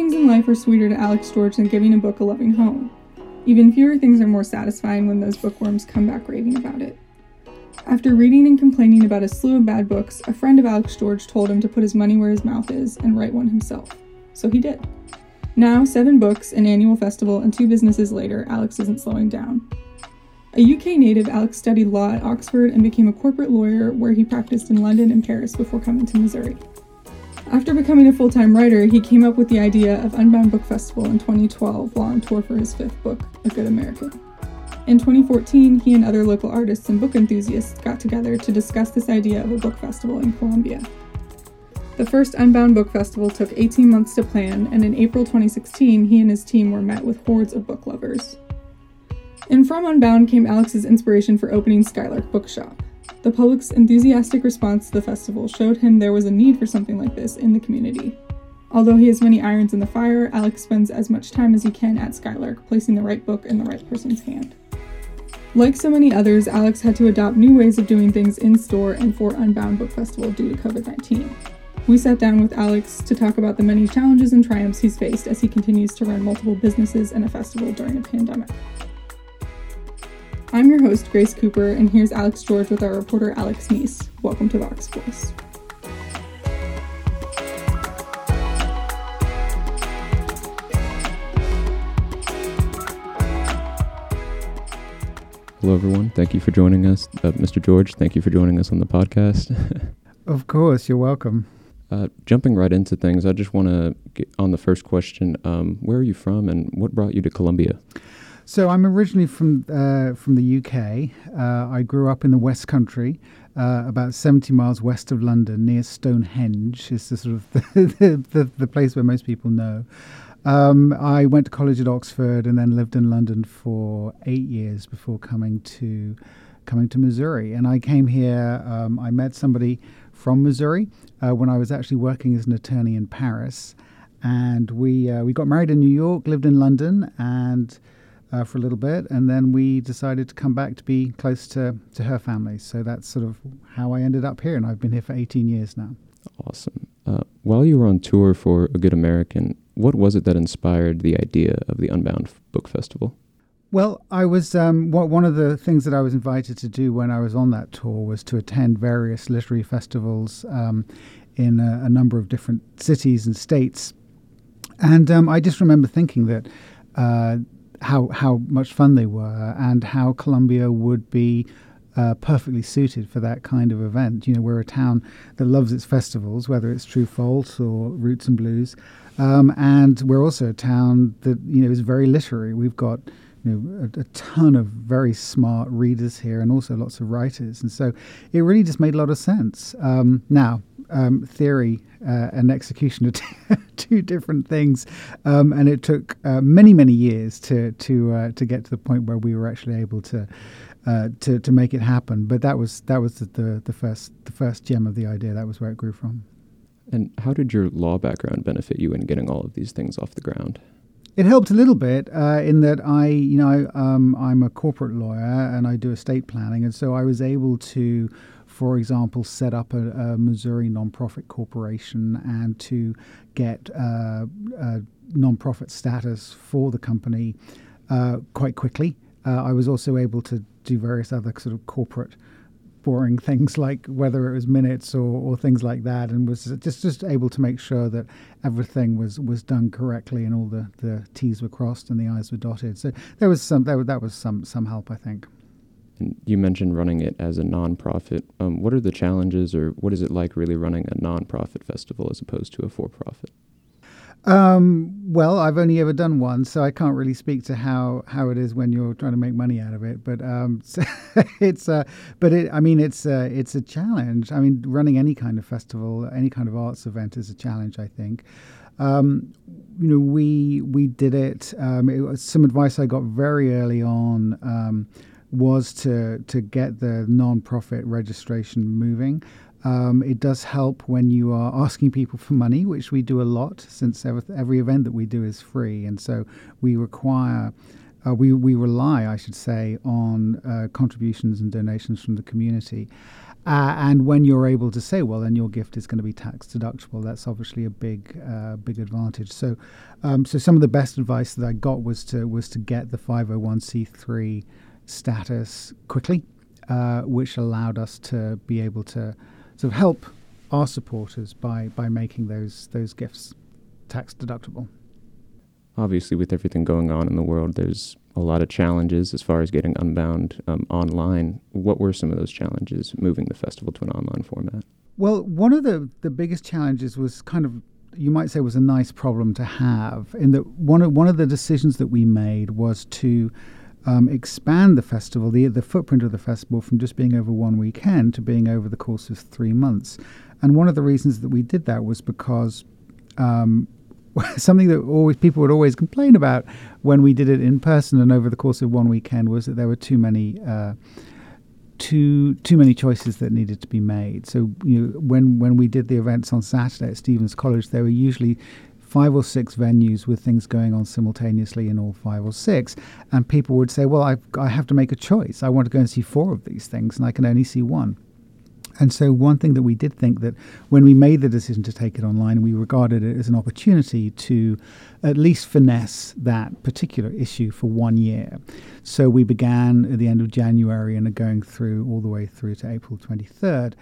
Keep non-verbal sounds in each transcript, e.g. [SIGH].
things in life are sweeter to Alex George than giving a book a loving home. Even fewer things are more satisfying when those bookworms come back raving about it. After reading and complaining about a slew of bad books, a friend of Alex George told him to put his money where his mouth is and write one himself. So he did. Now, seven books, an annual festival, and two businesses later, Alex isn't slowing down. A UK native, Alex studied law at Oxford and became a corporate lawyer where he practiced in London and Paris before coming to Missouri. After becoming a full time writer, he came up with the idea of Unbound Book Festival in 2012 while on tour for his fifth book, A Good American. In 2014, he and other local artists and book enthusiasts got together to discuss this idea of a book festival in Columbia. The first Unbound Book Festival took 18 months to plan, and in April 2016, he and his team were met with hordes of book lovers. And from Unbound came Alex's inspiration for opening Skylark Bookshop. The public's enthusiastic response to the festival showed him there was a need for something like this in the community. Although he has many irons in the fire, Alex spends as much time as he can at Skylark, placing the right book in the right person's hand. Like so many others, Alex had to adopt new ways of doing things in store and for Unbound Book Festival due to COVID 19. We sat down with Alex to talk about the many challenges and triumphs he's faced as he continues to run multiple businesses and a festival during a pandemic. I'm your host, Grace Cooper, and here's Alex George with our reporter, Alex Neese. Welcome to Vox Voice. Hello, everyone. Thank you for joining us. Uh, Mr. George, thank you for joining us on the podcast. [LAUGHS] of course, you're welcome. Uh, jumping right into things, I just want to get on the first question. Um, where are you from and what brought you to Columbia? So I'm originally from uh, from the UK. Uh, I grew up in the West Country, uh, about 70 miles west of London, near Stonehenge. Is the sort of [LAUGHS] the, the, the place where most people know. Um, I went to college at Oxford and then lived in London for eight years before coming to coming to Missouri. And I came here. Um, I met somebody from Missouri uh, when I was actually working as an attorney in Paris, and we uh, we got married in New York, lived in London, and uh, for a little bit, and then we decided to come back to be close to, to her family. So that's sort of how I ended up here, and I've been here for 18 years now. Awesome. Uh, while you were on tour for A Good American, what was it that inspired the idea of the Unbound Book Festival? Well, I was um, one of the things that I was invited to do when I was on that tour was to attend various literary festivals um, in a, a, number of different cities and states, and um, I just remember thinking that uh, how how much fun they were and how Columbia would be uh, perfectly suited for that kind of event. You know, we're a town that loves its festivals, whether it's True False or Roots and Blues, um, and we're also a town that you know is very literary. We've got you know, a, a, ton of very smart readers here and also lots of writers. And so it really just made a lot of sense. Um, now, um, theory uh, and execution are t- [LAUGHS] two different things, um, and it took uh, many many years to to uh, to get to the point where we were actually able to. Uh, to to make it happen, but that was that was the, the, the first the first gem of the idea. That was where it grew from. And how did your law background benefit you in getting all of these things off the ground? It helped a little bit uh, in that I, you know, um, I'm a corporate lawyer and I do estate planning, and so I was able to for example, set up a, a Missouri nonprofit corporation and to get uh, nonprofit status for the company uh, quite quickly. Uh, I was also able to do various other sort of corporate boring [LAUGHS] things like whether it was minutes or, or things like that and was just just able to make sure that everything was was done correctly and all the, the T's were crossed and the I's were dotted. So there was some that, that was some some help I think. And you mentioned running it as a nonprofit. Um, what are the challenges, or what is it like really running a nonprofit festival as opposed to a for-profit? Um, well, I've only ever done one, so I can't really speak to how, how it is when you're trying to make money out of it. But um, [LAUGHS] it's uh, but it, I mean, it's uh, it's a challenge. I mean, running any kind of festival, any kind of arts event is a challenge. I think. Um, you know, we we did it. Um, it some advice I got very early on um, was to to get the non-profit registration moving. Um, it does help when you are asking people for money, which we do a lot since every, every event that we do is free, and so we require. Uh, we, we rely, I should say, on uh, contributions and donations from the community. Uh, and when you're able to say, well, then your gift is going to be tax deductible, that's obviously a big, uh, big advantage. So, um, so some of the best advice that I got was to was to get the 501c3 status quickly, uh, which allowed us to be able to sort of help our supporters by by making those those gifts tax deductible. Obviously, with everything going on in the world, there's a lot of challenges as far as getting Unbound um, online. What were some of those challenges moving the festival to an online format? Well, one of the, the biggest challenges was kind of you might say was a nice problem to have in that one of one of the decisions that we made was to um, expand the festival, the the footprint of the festival from just being over one weekend to being over the course of three months. And one of the reasons that we did that was because um, [LAUGHS] something that always people would always complain about when we did it in person and over the course of one weekend was that there were too many uh, too too many choices that needed to be made. So you know, when when we did the events on Saturday at Stephens College, there were usually five or six venues with things going on simultaneously in all five or six, and people would say, "Well, I've, I have to make a choice. I want to go and see four of these things, and I can only see one." And so, one thing that we did think that when we made the decision to take it online, we regarded it as an opportunity to at least finesse that particular issue for one year. So, we began at the end of January and are going through all the way through to April 23rd.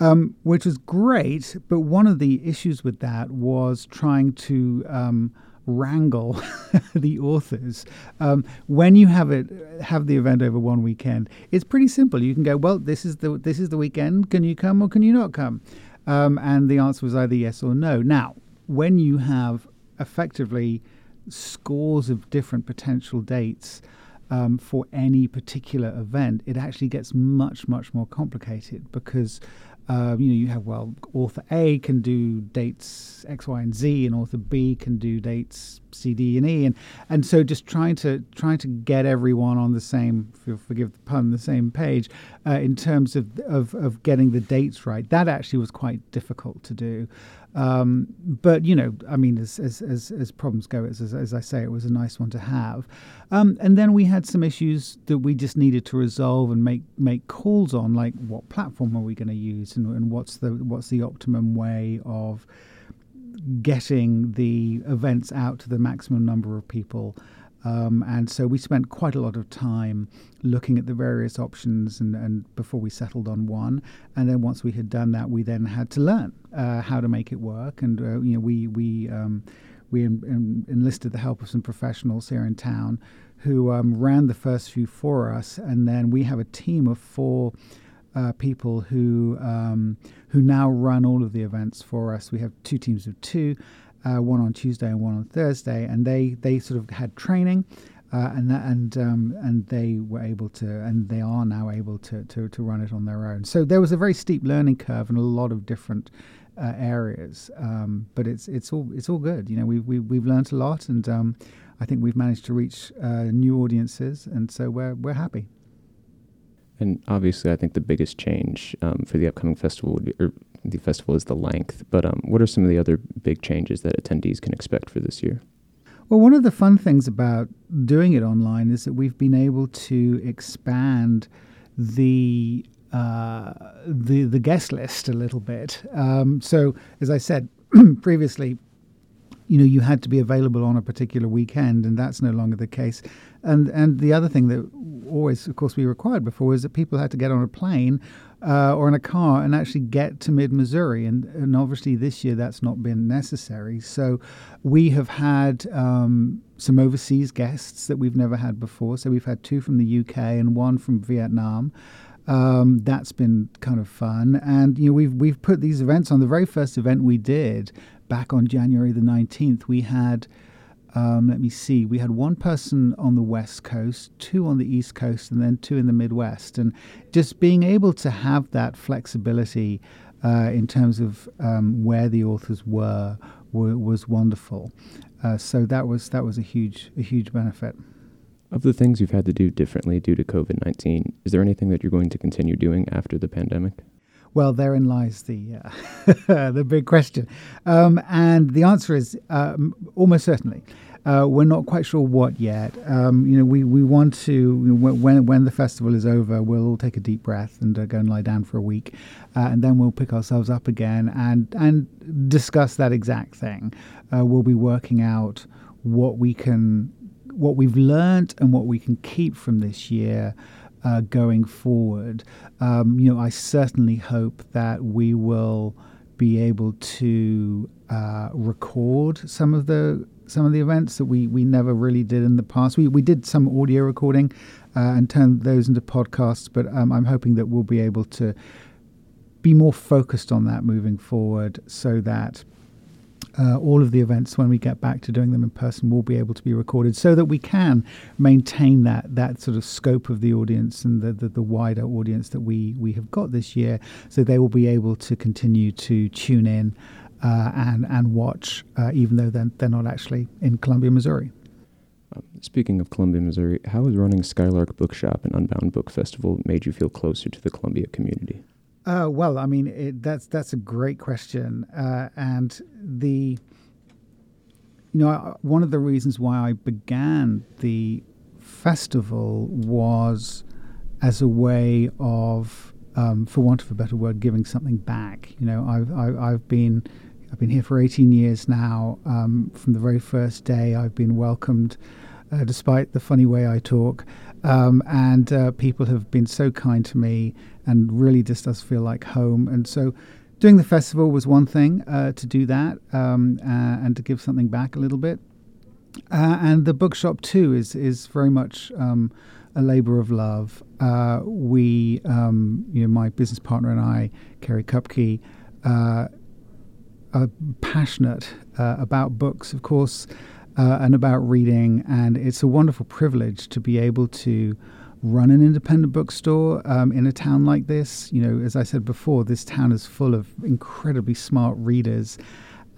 Um, which was great, but one of the issues with that was trying to um, wrangle [LAUGHS] the authors. Um, when you have it have the event over one weekend, it's pretty simple. You can go, well, this is the this is the weekend. Can you come or can you not come? Um, and the answer was either yes or no. Now, when you have effectively scores of different potential dates. Um, for any particular event, it actually gets much, much more complicated because um, you know, you have well, author A can do dates X, Y, and Z, and author B can do dates C, D, and E, and and so just trying to trying to get everyone on the same, forgive the pun, the same page, uh, in terms of, of of getting the dates right. That actually was quite difficult to do. Um, but you know, I mean, as as as, as problems go, as, as, I say, it was a nice one to have. Um, and then we had some issues that we just needed to resolve and make make calls on, like what platform are we going to use, and, and what's the what's the optimum way of getting the events out to the maximum number of people. Um, and so we spent quite a lot of time looking at the various options and, and, before we settled on one. And then once we had done that, we then had to learn uh, how to make it work. And uh, you know, we we um, we enlisted the help of some professionals here in town who um, ran the first few for us. And then we have a team of four. Uh, people who um, who now run all of the events for us. We have two teams of two, uh, one on Tuesday and one on Thursday, and they they sort of had training. Uh, and that, and um, and they were able to, and they are now able to, to to run it on their own. So there was a very steep learning curve and a lot of different uh, areas, um, but it's it's all it's all good. You know, we've we've, we've learned a lot, and um, I think we've managed to reach uh, new audiences, and so we're we're happy. And obviously, I think the biggest change um, for the upcoming festival would be, or the festival is the length. But um, what are some of the other big changes that attendees can expect for this year? Well, one of the fun things about doing it online is that we've been able to expand the uh, the the guest list a little bit. Um, so, as I said [CLEARS THROAT] previously, you know, you had to be available on a particular weekend, and that's no longer the case. And and the other thing that always, of course, we required before is that people had to get on a plane uh, or in a car and actually get to mid Missouri. And, and obviously this year that's not been necessary. So we have had um, some overseas guests that we've never had before. So we've had two from the UK and one from Vietnam. Um, that's been kind of fun, and you know we've we've put these events on. The very first event we did back on January the nineteenth, we had um, let me see, we had one person on the West Coast, two on the East Coast, and then two in the Midwest. And just being able to have that flexibility uh, in terms of um, where the authors were, was wonderful. Uh, so that was that was a huge a huge benefit. Of the things you've had to do differently due to COVID nineteen, is there anything that you're going to continue doing after the pandemic? Well, therein lies the uh, [LAUGHS] the big question, um, and the answer is um, almost certainly. Uh, we're not quite sure what yet. Um, you know, we, we want to when when the festival is over, we'll all take a deep breath and uh, go and lie down for a week, uh, and then we'll pick ourselves up again and and discuss that exact thing. Uh, we'll be working out what we can, what we've learned, and what we can keep from this year. Uh, going forward, um, you know, I certainly hope that we will be able to uh, record some of the some of the events that we, we never really did in the past. We, we did some audio recording uh, and turned those into podcasts, but um, I'm hoping that we'll be able to be more focused on that moving forward so that uh, all of the events when we get back to doing them in person will be able to be recorded so that we can maintain that that sort of scope of the audience and the, the, the wider audience that we we have got this year so they will be able to continue to tune in uh, and and watch uh, even though they're, they're not actually in Columbia Missouri um, Speaking of Columbia, Missouri, how has running Skylark Bookshop and Unbound Book Festival made you feel closer to the Columbia community? Uh, well, I mean, it, that's that's a great question, uh, and the you know one of the reasons why I began the festival was as a way of, um, for want of a better word, giving something back. You know, I've I, I've been I've been here for 18 years now. Um, from the very first day, I've been welcomed, uh, despite the funny way I talk. Um, and uh, people have been so kind to me and really just does feel like home. And so doing the festival was one thing uh, to do that um, uh, and to give something back a little bit. Uh, and the bookshop too is is very much um, a labor of love. Uh, we, um, you know, my business partner and I, Kerry Kupke, are passionate about books, of course uh, and about reading. And it's a wonderful privilege to be able to run an independent bookstore um, in a town like this. You know, as I said before, this town is full of incredibly smart readers.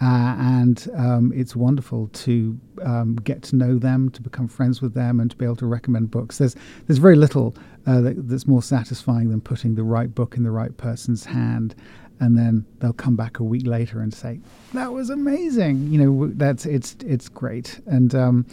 Uh, and um, it's wonderful to um, get to know them, to become friends with them, and to be able to recommend books. There's there's very little uh, that, that's more satisfying than putting the right book in the right person's hand and then they'll come back a week later and say that was amazing. You know, that's it's it's great, and um,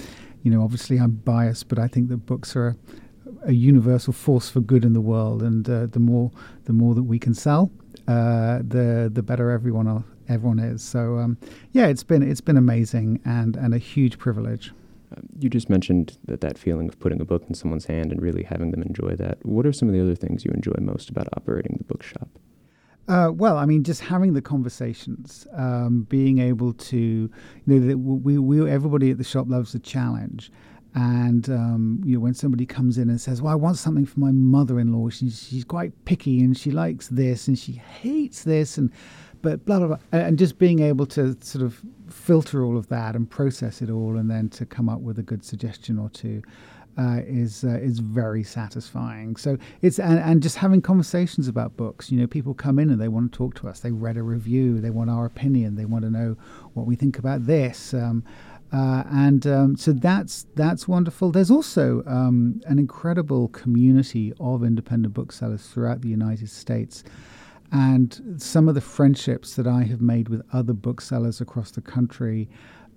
you know, obviously I'm biased, but I think that books are a, a universal force for good in the world, and uh, the more the more that we can sell, uh, the the better everyone everyone is. So um, yeah, it's been it's been amazing and and a huge privilege. Uh, you just mentioned that that feeling of putting a book in someone's hand and really having them enjoy that. What are some of the other things you enjoy most about operating the bookshop? Uh, well, I mean, just having the conversations, um, being able to, you know, we, we, everybody at the shop loves a challenge. And um, you know, when somebody comes in and says, "Well, I want something for my mother-in-law. She's she's quite picky and she likes this and she hates this," and but blah blah blah, and just being able to sort of filter all of that and process it all, and then to come up with a good suggestion or two uh, is uh, is very satisfying. So it's and, and just having conversations about books. You know, people come in and they want to talk to us. They read a review. They want our opinion. They want to know what we think about this. Um, uh, and um, so that's that's wonderful. There's also um, an incredible community of independent booksellers throughout the United States, and some of the friendships that I have made with other booksellers across the country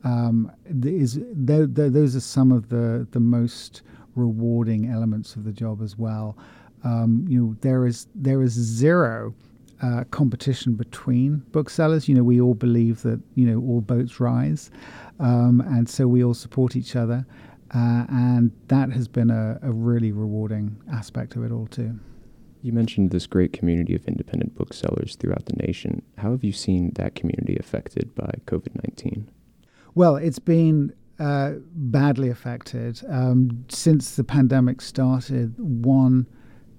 um, is those are some of the the most rewarding elements of the job as well. Um, you know, there is there is zero uh, competition between booksellers. You know, we all believe that you know all boats rise, um, and so we all support each other, uh, and that has been a, a really rewarding aspect of it all too. You mentioned this great community of independent booksellers throughout the nation. How have you seen that community affected by COVID 19? Well, it's been uh, badly affected. Um, since the pandemic started, one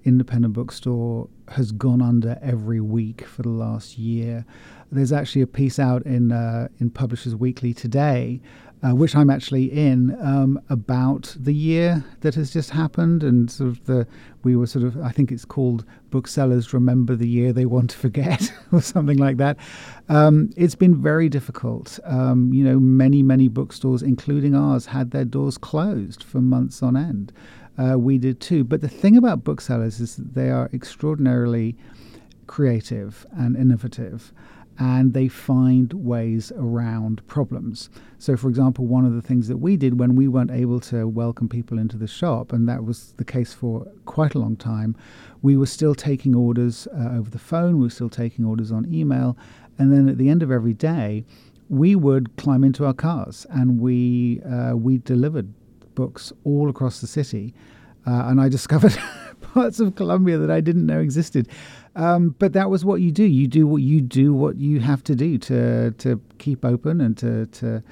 independent bookstore has gone under every week for the last year. There's actually a piece out in uh, in Publishers Weekly today uh, which I'm actually in, um, about the year that has just happened, and sort of the we were sort of I think it's called booksellers remember the year they want to forget [LAUGHS] or something like that. Um, it's been very difficult. Um, you know, many many bookstores, including ours, had their doors closed for months on end. Uh, we did too. But the thing about booksellers is that they are extraordinarily creative and innovative and they find ways around problems. So, for example, one of the things that we did when we weren't able to welcome people into the shop, and that was the case for quite a long time, we were still taking orders uh, over the phone, we were still taking orders on email, and then at the end of every day, we would climb into our cars and we uh, we delivered books all across the city, uh, and I [LAUGHS] discovered parts of Columbia that I didn't know existed. Um, but that was what you do. You do what you do what you have to do to to keep open and to to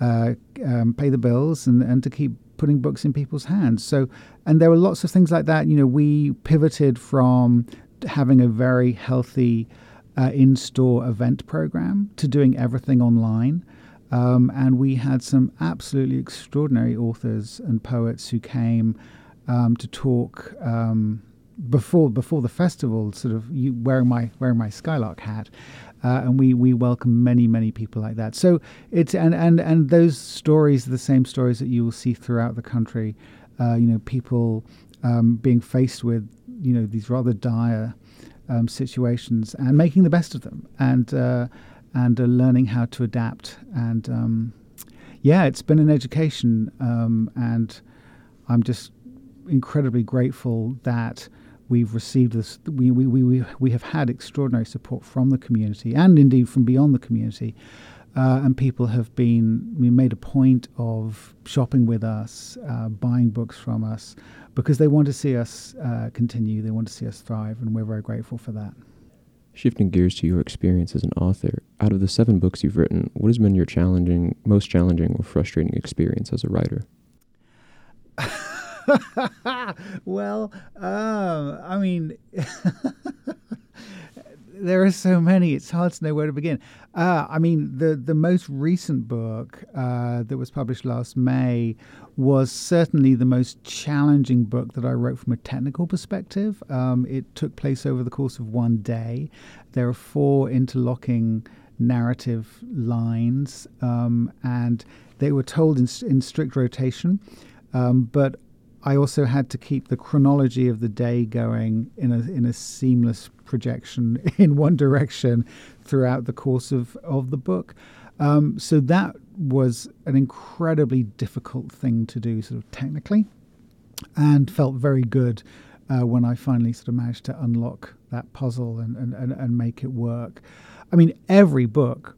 uh, um, pay the bills and and to keep putting books in people's hands. So, and there were lots of things like that. You know, we pivoted from having a very healthy uh, in-store event program to doing everything online. Um, and we had some absolutely extraordinary authors and poets who came um, to talk um, before before the festival, sort of you, wearing my wearing my Skylark hat, uh, and we we welcome many many people like that. So it's and and and those stories are the same stories that you will see throughout the country. Uh, you know, people um, being faced with you know these rather dire um, situations and making the best of them, and uh, and uh, learning how to adapt. And um, yeah, it's been an education, um, and I'm just incredibly grateful that we've received this. We, we, we, we have had extraordinary support from the community and indeed from beyond the community. Uh, and people have been we made a point of shopping with us, uh, buying books from us, because they want to see us uh, continue. They want to see us thrive, and we're very grateful for that. Shifting gears to your experience as an author, out of the seven books you've written, what has been your challenging, most challenging or frustrating experience as a writer? [LAUGHS] [LAUGHS] well, um, I mean, [LAUGHS] there are so many; it's hard to know where to begin. Uh, I mean, the the most recent book uh, that was published last May was certainly the most challenging book that I wrote from a technical perspective. Um, it took place over the course of one day. There are four interlocking narrative lines, um, and they were told in, in strict rotation. Um, but I also had to keep the chronology of the day going in a in a seamless projection [LAUGHS] in one direction throughout the course of, of the book. Um, so that was an incredibly difficult thing to do, sort of technically, and felt very good uh, when I finally sort of managed to unlock that puzzle and, and, and, and make it work. I mean, every book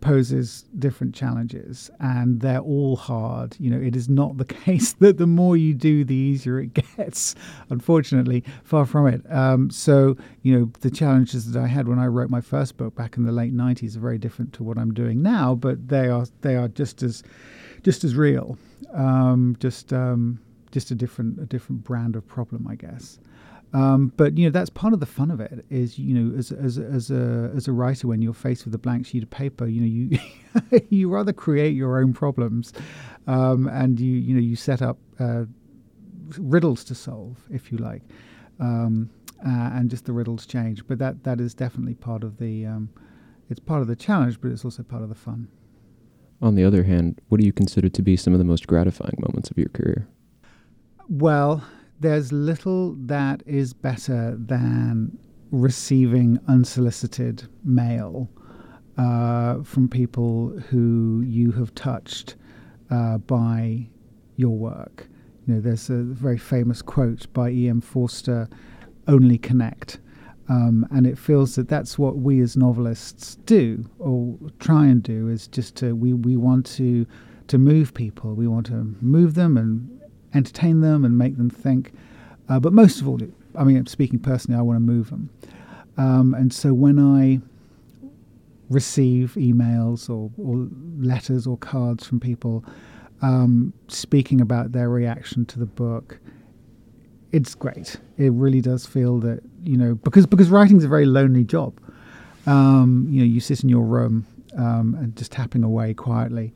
poses different challenges and they're all hard. You know, it is not the [LAUGHS] case that the more you do, the easier it gets. Unfortunately, far from it. Um, so, you know, the challenges that I had when I wrote my first book back in the late '90s are very different to what I'm doing now, but they are they are just as just as real. Um, just um, just a different a different brand of problem, I guess. Um, but you know that's part of the fun of it is you know as as as a as a writer when you're faced with a blank sheet of paper you know you [LAUGHS] you rather create your own problems um, and you you know you set up uh, riddles to solve if you like um, uh, and just the riddles change but that that is definitely part of the um, it's part of the challenge but it's also part of the fun. On the other hand, what do you consider to be some of the most gratifying moments of your career? Well, there's little that is better than receiving unsolicited mail uh, from people who you have touched uh, by your work. You know, there's a very famous quote by E.M. Forster, "Only connect." Um, and it feels that that's what we as novelists do or try and do is just to we, we want to to move people we want to move them and entertain them and make them think. Uh, but most of all, I mean, speaking personally, I want to move them. Um, and so when I receive emails or, or, letters or cards from people um, speaking about their reaction to the book, it's great. It really does feel that you know because because writing is a very lonely job. Um, you know, you sit in your room um, and just tapping away quietly,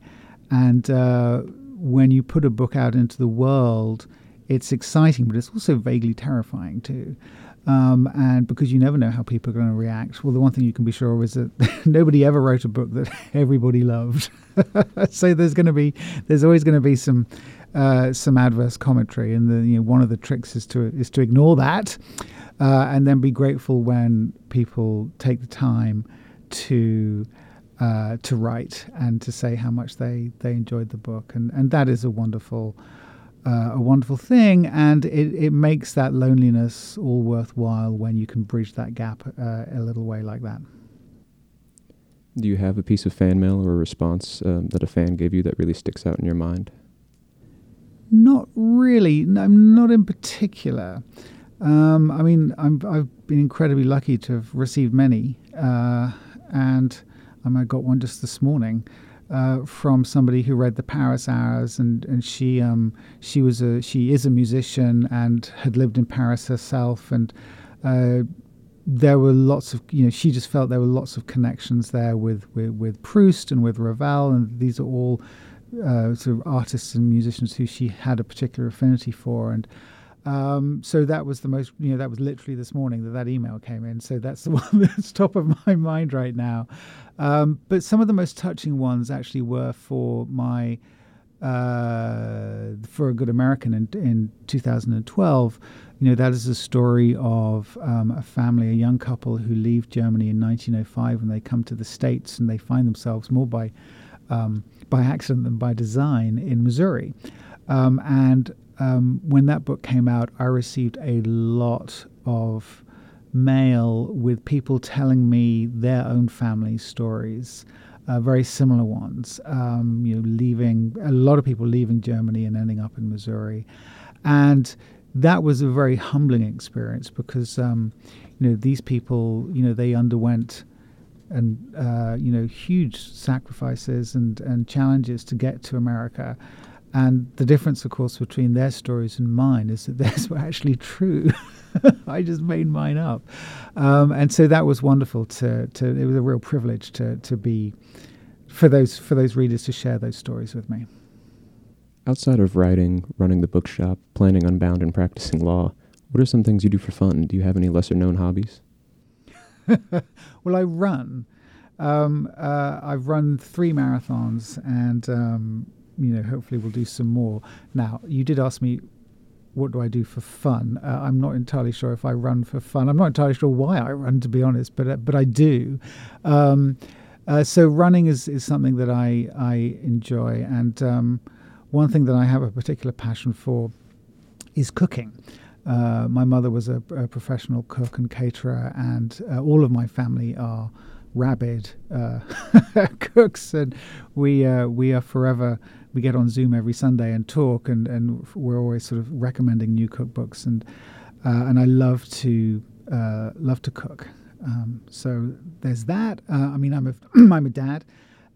and uh, when you put a book out into the world, it's exciting, but it's also vaguely terrifying too. Um, and because you never know how people are going to react. Well, the one thing you can be sure of is that [LAUGHS] nobody ever wrote a book that [LAUGHS] everybody loved. [LAUGHS] so there's going to be, there's always going to be some, uh, some adverse commentary, and the, you know, one of the tricks is to is to ignore that, uh, and then be grateful when people take the time to uh, to write and to say how much they they enjoyed the book, and and that is a wonderful. Uh, a wonderful thing, and it, it makes that loneliness all worthwhile when you can bridge that gap uh, a little way like that. Do you have a piece of fan mail or a response um, that a fan gave you that really sticks out in your mind? Not really. No, not in particular. Um, I mean, i have been incredibly lucky to have received many, uh, and I got one just this morning uh, from somebody who read the Paris Hours, and and she um, she was a she is a musician and had lived in Paris herself, and uh, there were lots of you know she just felt there were lots of connections there with with, with Proust and with Ravel, and these are all uh, sort of artists and musicians who she had a particular affinity for, and um, so that was the most, you know, that was literally this morning that that email came in. So that's the [LAUGHS] one that's top of my mind right now. Um, but some of the most touching ones actually were for my, uh, for a good American in, in 2012. You know, that is a story of um, a family, a young couple who leave Germany in 1905 and they come to the States and they find themselves more by, um, by accident than by design in Missouri. Um, and um, when that book came out, I received a lot of mail with people telling me their own family stories, uh, very similar ones. Um, you know, leaving a lot of people leaving Germany and ending up in Missouri, and that was a very humbling experience because um, you know these people, you know, they underwent and uh, you know huge sacrifices and and challenges to get to America. And the difference, of course, between their stories and mine is that [LAUGHS] theirs were actually true. [LAUGHS] I just made mine up, um, and so that was wonderful. To, to it was a real privilege to to be for those for those readers to share those stories with me. Outside of writing, running the bookshop, planning Unbound, and practicing law, what are some things you do for fun? Do you have any lesser known hobbies? [LAUGHS] well, I run. Um, uh, I've run three marathons, and um, you know, hopefully we'll do some more. Now, you did ask me, what do I do for fun? Uh, I'm not entirely sure if I run for fun. I'm not entirely sure why I run, to be honest, but uh, but I do. Um, uh, so running is, is something that I I enjoy, and um, one thing that I have a particular passion for is cooking. Uh, my mother was a, a, professional cook and caterer, and uh, all of my family are rabid uh, [LAUGHS] cooks, and we we are forever we get on Zoom every Sunday and talk, and, and we're always sort of recommending new cookbooks, and uh, and I love to uh, love to cook. Um, so there's that. Uh, I mean, I'm a [CLEARS THROAT] I'm a dad,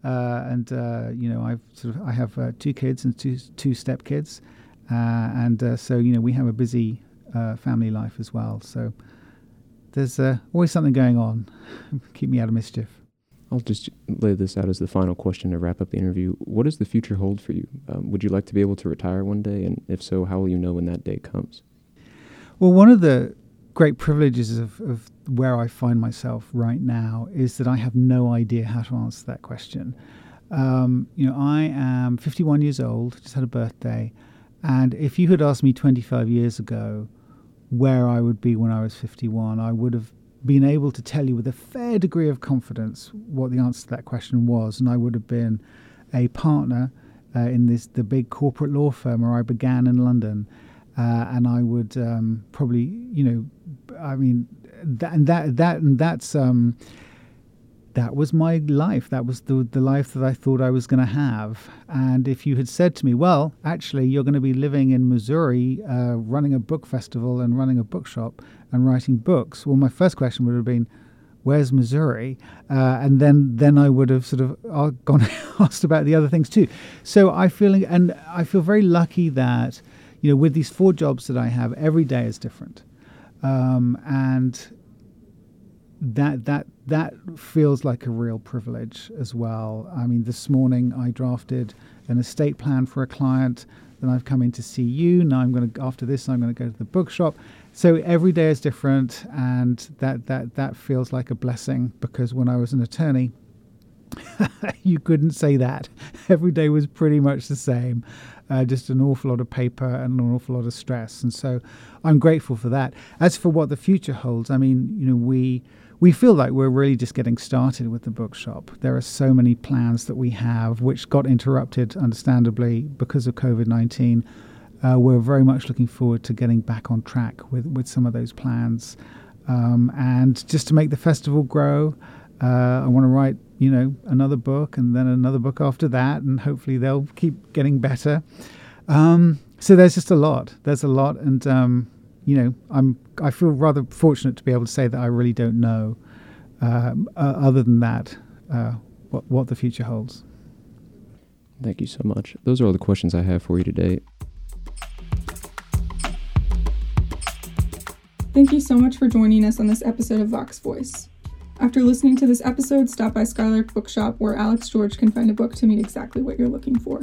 uh, and uh, you know I've sort of I have uh, two kids and two two step kids, and so you know we have a busy family life as well. So there's always something going on. [LAUGHS] Keep me out of mischief. I'll just lay this out as the final question to wrap up the interview. What does the future hold for you? Um, would you like to be able to retire one day? And if so, how will you know when that day comes? Well, one of the great privileges of, of where I find myself right now is that I have no idea how to answer that question. Um, you know, I am 51 years old, just had a birthday. And if you had asked me 25 years ago where I would be when I was 51, I would have been able to tell you with a fair degree of confidence what the answer to that question was, and I would have been a partner uh, in this the big corporate law firm where I began in London, uh, and I would um, probably, you know, I mean, that and that that and that's um, that was my life. That was the the life that I thought I was going to have. And if you had said to me, "Well, actually, you're going to be living in Missouri, uh, running a book festival and running a bookshop and writing books," well, my first question would have been, "Where's Missouri?" Uh, and then then I would have sort of uh, gone [LAUGHS] asked about the other things too. So I feel and I feel very lucky that you know with these four jobs that I have, every day is different. Um, and that that that feels like a real privilege as well. I mean, this morning I drafted an estate plan for a client. Then I've come in to see you. Now I'm going to after this I'm going to go to the bookshop. So every day is different, and that that that feels like a blessing because when I was an attorney, [LAUGHS] you couldn't say that. [LAUGHS] Every day was pretty much the same, uh, just an awful lot of paper and an awful lot of stress. And so I'm grateful for that. As for what the future holds, I mean, you know, we we feel like we're really just getting started with the bookshop. There are so many plans that we have, which got interrupted, understandably, because of COVID 19. Uh, we're very much looking forward to getting back on track with, with some of those plans. Um, and just to make the festival grow, uh, I want to write, you know, another book and then another book after that, and hopefully they'll keep getting better. Um, so there's just a lot. There's a lot, and um, you know, I'm I feel rather fortunate to be able to say that I really don't know, uh, uh, other than that, uh, what what the future holds. Thank you so much. Those are all the questions I have for you today. Thank you so much for joining us on this episode of Vox Voice. After listening to this episode, stop by Skylark Bookshop where Alex George can find a book to meet exactly what you're looking for.